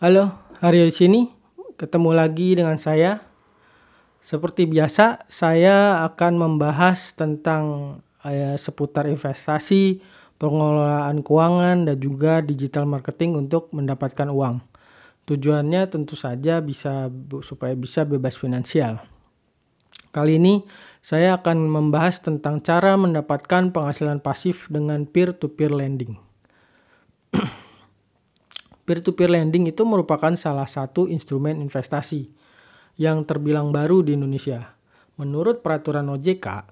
Halo, Aryo di sini. Ketemu lagi dengan saya. Seperti biasa, saya akan membahas tentang eh, seputar investasi, pengelolaan keuangan, dan juga digital marketing untuk mendapatkan uang. Tujuannya tentu saja bisa supaya bisa bebas finansial. Kali ini saya akan membahas tentang cara mendapatkan penghasilan pasif dengan peer-to-peer lending. Peer-to-peer lending itu merupakan salah satu instrumen investasi yang terbilang baru di Indonesia. Menurut peraturan OJK,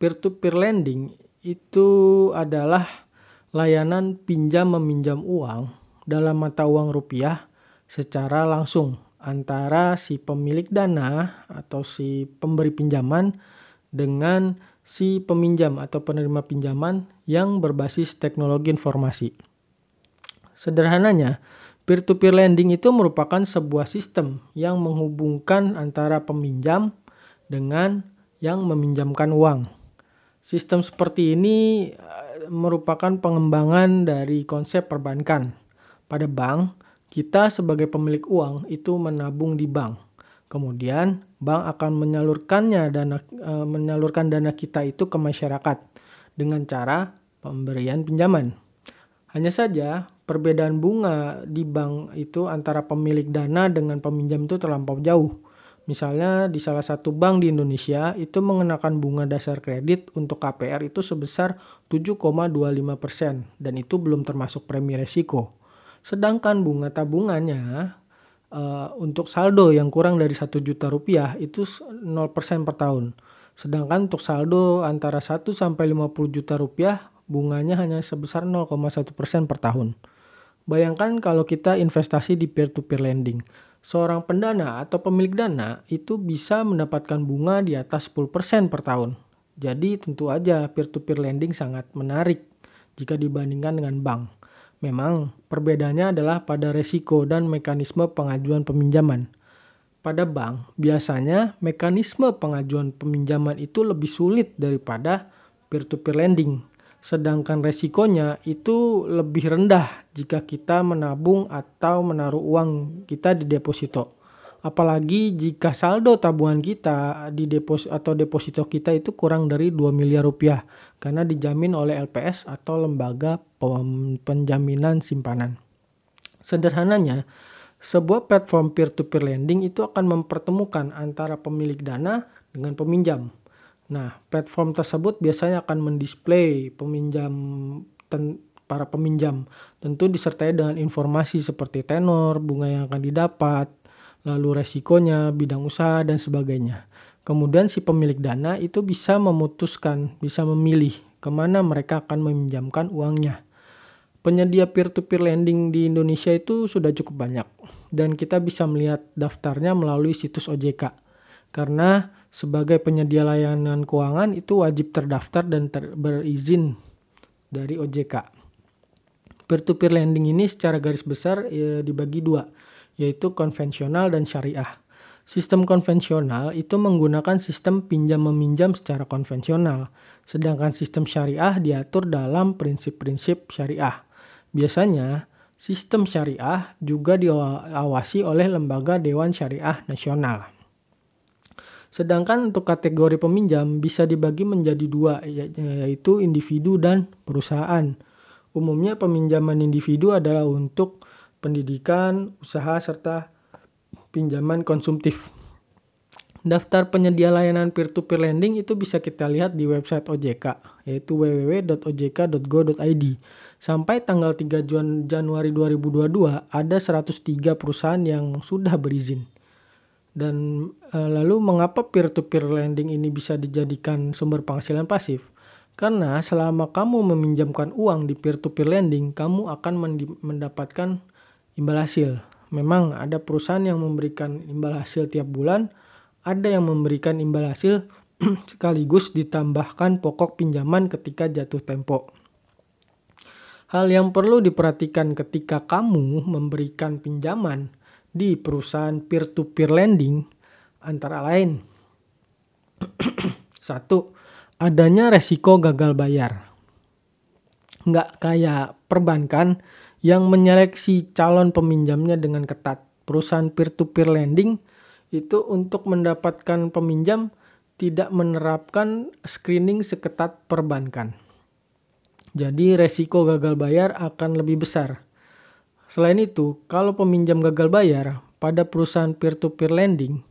peer-to-peer lending itu adalah layanan pinjam meminjam uang dalam mata uang rupiah secara langsung antara si pemilik dana atau si pemberi pinjaman dengan si peminjam atau penerima pinjaman yang berbasis teknologi informasi. Sederhananya, peer-to-peer lending itu merupakan sebuah sistem yang menghubungkan antara peminjam dengan yang meminjamkan uang. Sistem seperti ini merupakan pengembangan dari konsep perbankan. Pada bank, kita sebagai pemilik uang itu menabung di bank. Kemudian bank akan menyalurkannya dana menyalurkan dana kita itu ke masyarakat dengan cara pemberian pinjaman. Hanya saja perbedaan bunga di bank itu antara pemilik dana dengan peminjam itu terlampau jauh. Misalnya di salah satu bank di Indonesia itu mengenakan bunga dasar kredit untuk KPR itu sebesar 7,25% dan itu belum termasuk premi resiko. Sedangkan bunga tabungannya uh, untuk saldo yang kurang dari 1 juta rupiah itu 0% per tahun. Sedangkan untuk saldo antara 1 sampai 50 juta rupiah bunganya hanya sebesar 0,1% per tahun. Bayangkan kalau kita investasi di peer-to-peer lending. Seorang pendana atau pemilik dana itu bisa mendapatkan bunga di atas 10% per tahun. Jadi tentu aja peer-to-peer lending sangat menarik jika dibandingkan dengan bank. Memang perbedaannya adalah pada resiko dan mekanisme pengajuan peminjaman. Pada bank, biasanya mekanisme pengajuan peminjaman itu lebih sulit daripada peer-to-peer lending sedangkan resikonya itu lebih rendah jika kita menabung atau menaruh uang kita di deposito. Apalagi jika saldo tabungan kita di deposito atau deposito kita itu kurang dari 2 miliar rupiah karena dijamin oleh LPS atau lembaga penjaminan simpanan. Sederhananya, sebuah platform peer-to-peer lending itu akan mempertemukan antara pemilik dana dengan peminjam Nah, platform tersebut biasanya akan mendisplay peminjam ten, para peminjam. Tentu disertai dengan informasi seperti tenor, bunga yang akan didapat, lalu resikonya, bidang usaha dan sebagainya. Kemudian si pemilik dana itu bisa memutuskan, bisa memilih ke mana mereka akan meminjamkan uangnya. Penyedia peer-to-peer lending di Indonesia itu sudah cukup banyak dan kita bisa melihat daftarnya melalui situs OJK. Karena sebagai penyedia layanan keuangan itu wajib terdaftar dan ter berizin dari OJK. Peer-to-peer lending ini secara garis besar ya, dibagi dua, yaitu konvensional dan syariah. Sistem konvensional itu menggunakan sistem pinjam meminjam secara konvensional, sedangkan sistem syariah diatur dalam prinsip-prinsip syariah. Biasanya, sistem syariah juga diawasi oleh lembaga Dewan Syariah Nasional. Sedangkan untuk kategori peminjam bisa dibagi menjadi dua ya, yaitu individu dan perusahaan. Umumnya peminjaman individu adalah untuk pendidikan, usaha serta pinjaman konsumtif. Daftar penyedia layanan peer-to-peer lending itu bisa kita lihat di website OJK yaitu www.ojk.go.id. Sampai tanggal 3 Januari 2022 ada 103 perusahaan yang sudah berizin. Dan uh, lalu mengapa peer-to-peer lending ini bisa dijadikan sumber penghasilan pasif? Karena selama kamu meminjamkan uang di peer-to-peer lending, kamu akan mendapatkan imbal hasil. Memang ada perusahaan yang memberikan imbal hasil tiap bulan, ada yang memberikan imbal hasil sekaligus ditambahkan pokok pinjaman ketika jatuh tempo. Hal yang perlu diperhatikan ketika kamu memberikan pinjaman di perusahaan peer-to-peer lending antara lain satu adanya resiko gagal bayar nggak kayak perbankan yang menyeleksi calon peminjamnya dengan ketat. Perusahaan peer-to-peer lending itu untuk mendapatkan peminjam tidak menerapkan screening seketat perbankan. Jadi resiko gagal bayar akan lebih besar. Selain itu, kalau peminjam gagal bayar pada perusahaan peer-to-peer lending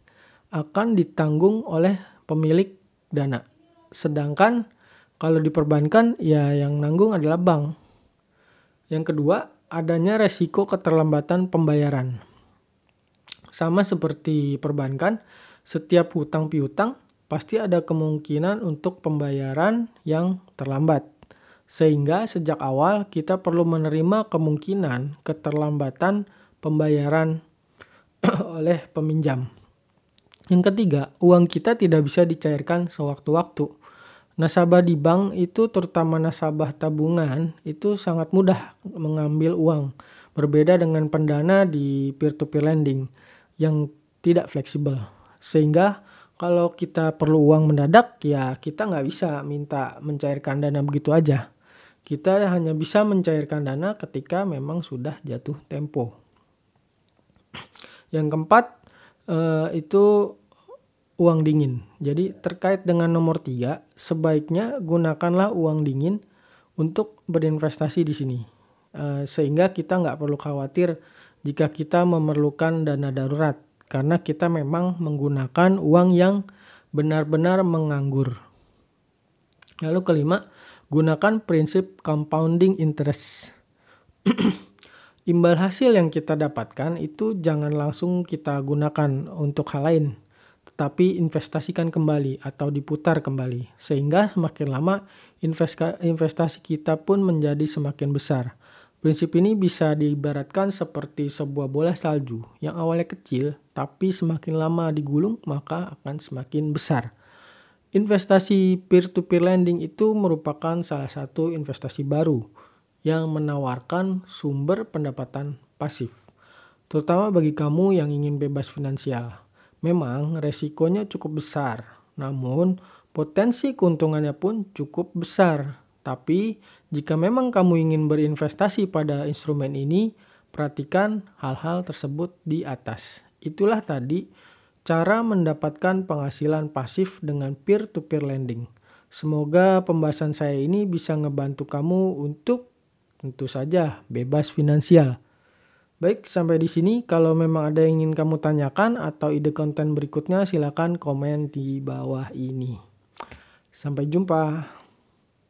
akan ditanggung oleh pemilik dana. Sedangkan kalau di perbankan ya yang nanggung adalah bank. Yang kedua, adanya resiko keterlambatan pembayaran. Sama seperti perbankan, setiap hutang piutang pasti ada kemungkinan untuk pembayaran yang terlambat. Sehingga sejak awal kita perlu menerima kemungkinan keterlambatan pembayaran oleh peminjam. Yang ketiga, uang kita tidak bisa dicairkan sewaktu-waktu. Nasabah di bank itu terutama nasabah tabungan itu sangat mudah mengambil uang. Berbeda dengan pendana di peer-to-peer lending yang tidak fleksibel. Sehingga kalau kita perlu uang mendadak ya kita nggak bisa minta mencairkan dana begitu aja. Kita hanya bisa mencairkan dana ketika memang sudah jatuh tempo. Yang keempat eh, itu uang dingin. Jadi terkait dengan nomor tiga, sebaiknya gunakanlah uang dingin untuk berinvestasi di sini. Eh, sehingga kita nggak perlu khawatir jika kita memerlukan dana darurat. Karena kita memang menggunakan uang yang benar-benar menganggur. Lalu kelima, gunakan prinsip compounding interest. Imbal hasil yang kita dapatkan itu jangan langsung kita gunakan untuk hal lain, tetapi investasikan kembali atau diputar kembali, sehingga semakin lama investasi kita pun menjadi semakin besar. Prinsip ini bisa diibaratkan seperti sebuah bola salju yang awalnya kecil, tapi semakin lama digulung maka akan semakin besar. Investasi peer-to-peer lending itu merupakan salah satu investasi baru yang menawarkan sumber pendapatan pasif, terutama bagi kamu yang ingin bebas finansial. Memang resikonya cukup besar, namun potensi keuntungannya pun cukup besar. Tapi jika memang kamu ingin berinvestasi pada instrumen ini, perhatikan hal-hal tersebut di atas. Itulah tadi Cara mendapatkan penghasilan pasif dengan peer-to-peer lending. Semoga pembahasan saya ini bisa ngebantu kamu untuk tentu saja bebas finansial. Baik, sampai di sini. Kalau memang ada yang ingin kamu tanyakan atau ide konten berikutnya, silakan komen di bawah ini. Sampai jumpa.